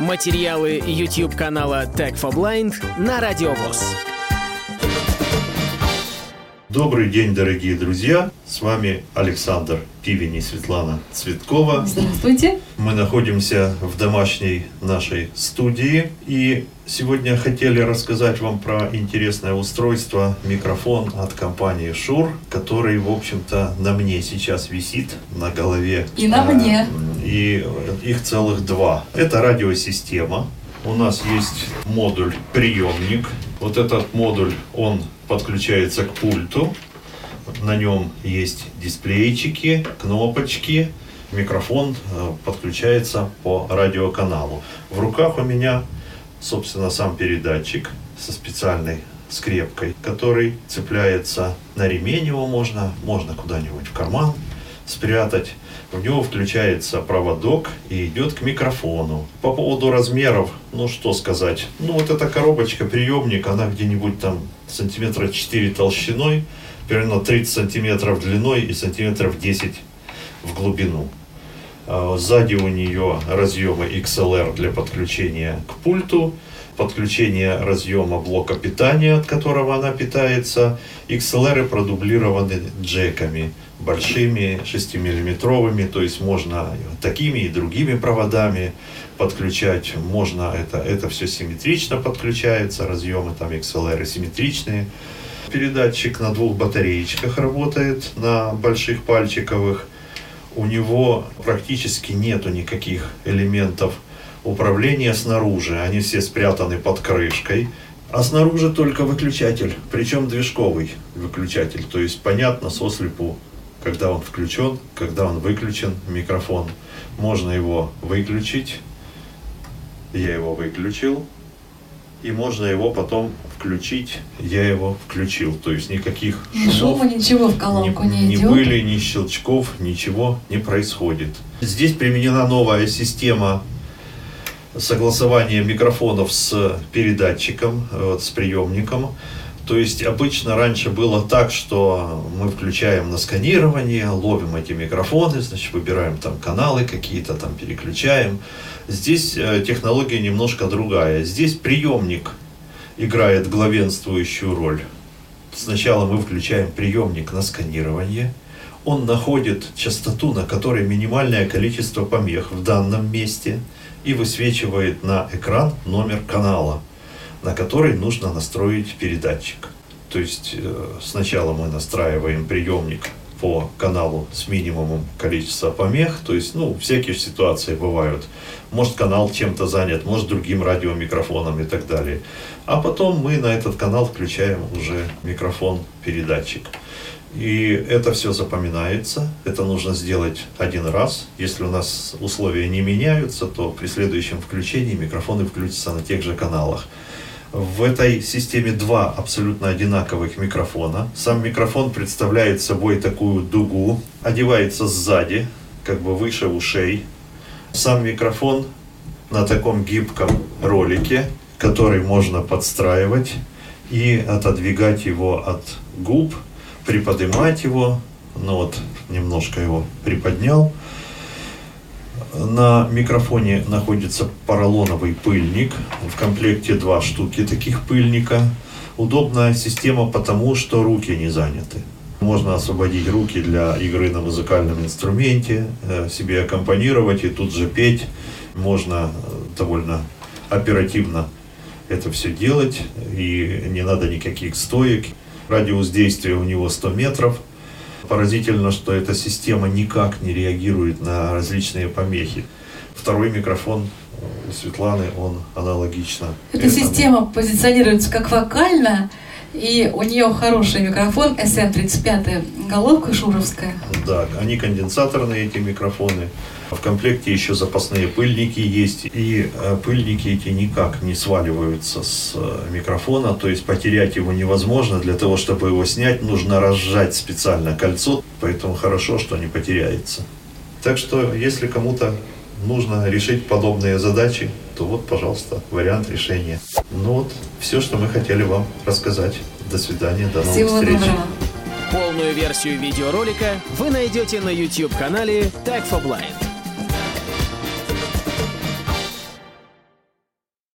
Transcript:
Материалы YouTube канала Tech for Blind на Радиовоз. Добрый день, дорогие друзья! С вами Александр Пивень и Светлана Цветкова. Здравствуйте. Мы находимся в домашней нашей студии и сегодня хотели рассказать вам про интересное устройство, микрофон от компании Шур, который, в общем-то, на мне сейчас висит на голове. И на А, мне. И их целых два. Это радиосистема. У нас есть модуль приемник. Вот этот модуль, он подключается к пульту. На нем есть дисплейчики, кнопочки. Микрофон э, подключается по радиоканалу. В руках у меня, собственно, сам передатчик со специальной скрепкой, который цепляется на ремень его можно, можно куда-нибудь в карман спрятать. В него включается проводок и идет к микрофону. По поводу размеров, ну что сказать. Ну вот эта коробочка, приемник, она где-нибудь там сантиметра 4 толщиной, примерно 30 сантиметров длиной и сантиметров 10 в глубину. А Сзади у нее разъемы XLR для подключения к пульту, подключение разъема блока питания, от которого она питается. XLR продублированы джеками большими 6-миллиметровыми, то есть можно такими и другими проводами подключать. Можно это, это все симметрично подключается, разъемы там XLR симметричные. Передатчик на двух батареечках работает, на больших пальчиковых. У него практически нету никаких элементов управления снаружи. Они все спрятаны под крышкой. А снаружи только выключатель, причем движковый выключатель. То есть понятно сослепу, когда он включен, когда он выключен, микрофон. Можно его выключить. Я его выключил. И можно его потом включить. Я его включил. То есть никаких Ни шумов, шума, ничего в колонку ни, не ни идет. пыли, ни щелчков, ничего не происходит. Здесь применена новая система согласования микрофонов с передатчиком, вот, с приемником. То есть обычно раньше было так, что мы включаем на сканирование, ловим эти микрофоны, значит, выбираем там каналы какие-то, там переключаем. Здесь э, технология немножко другая. Здесь приемник играет главенствующую роль. Сначала мы включаем приемник на сканирование. Он находит частоту, на которой минимальное количество помех в данном месте и высвечивает на экран номер канала, на который нужно настроить передатчик. То есть э, сначала мы настраиваем приемник по каналу с минимумом количества помех, то есть, ну, всякие ситуации бывают. Может, канал чем-то занят, может, другим радиомикрофоном и так далее. А потом мы на этот канал включаем уже микрофон-передатчик. И это все запоминается. Это нужно сделать один раз. Если у нас условия не меняются, то при следующем включении микрофоны включатся на тех же каналах. В этой системе два абсолютно одинаковых микрофона. Сам микрофон представляет собой такую дугу, одевается сзади, как бы выше ушей. Сам микрофон на таком гибком ролике, который можно подстраивать и отодвигать его от губ, приподнимать его, ну вот немножко его приподнял. На микрофоне находится поролоновый пыльник. В комплекте два штуки таких пыльника. Удобная система потому, что руки не заняты. Можно освободить руки для игры на музыкальном инструменте, э, себе аккомпанировать и тут же петь. Можно э, довольно оперативно это все делать, и не надо никаких стоек. Радиус действия у него 100 метров. Поразительно, что эта система никак не реагирует на различные помехи. Второй микрофон у Светланы, он аналогично. Эта этому. система позиционируется как вокальная, и у нее хороший микрофон SM35, головка шуровская. Да, они конденсаторные, эти микрофоны. В комплекте еще запасные пыльники есть. И э, пыльники эти никак не сваливаются с э, микрофона. То есть потерять его невозможно. Для того, чтобы его снять, нужно разжать специально кольцо. Поэтому хорошо, что не потеряется. Так что, если кому-то нужно решить подобные задачи, то вот, пожалуйста, вариант решения. Ну вот, все, что мы хотели вам рассказать. До свидания, до новых Всего встреч. доброго. Полную версию видеоролика вы найдете на YouTube-канале Tag for Blind.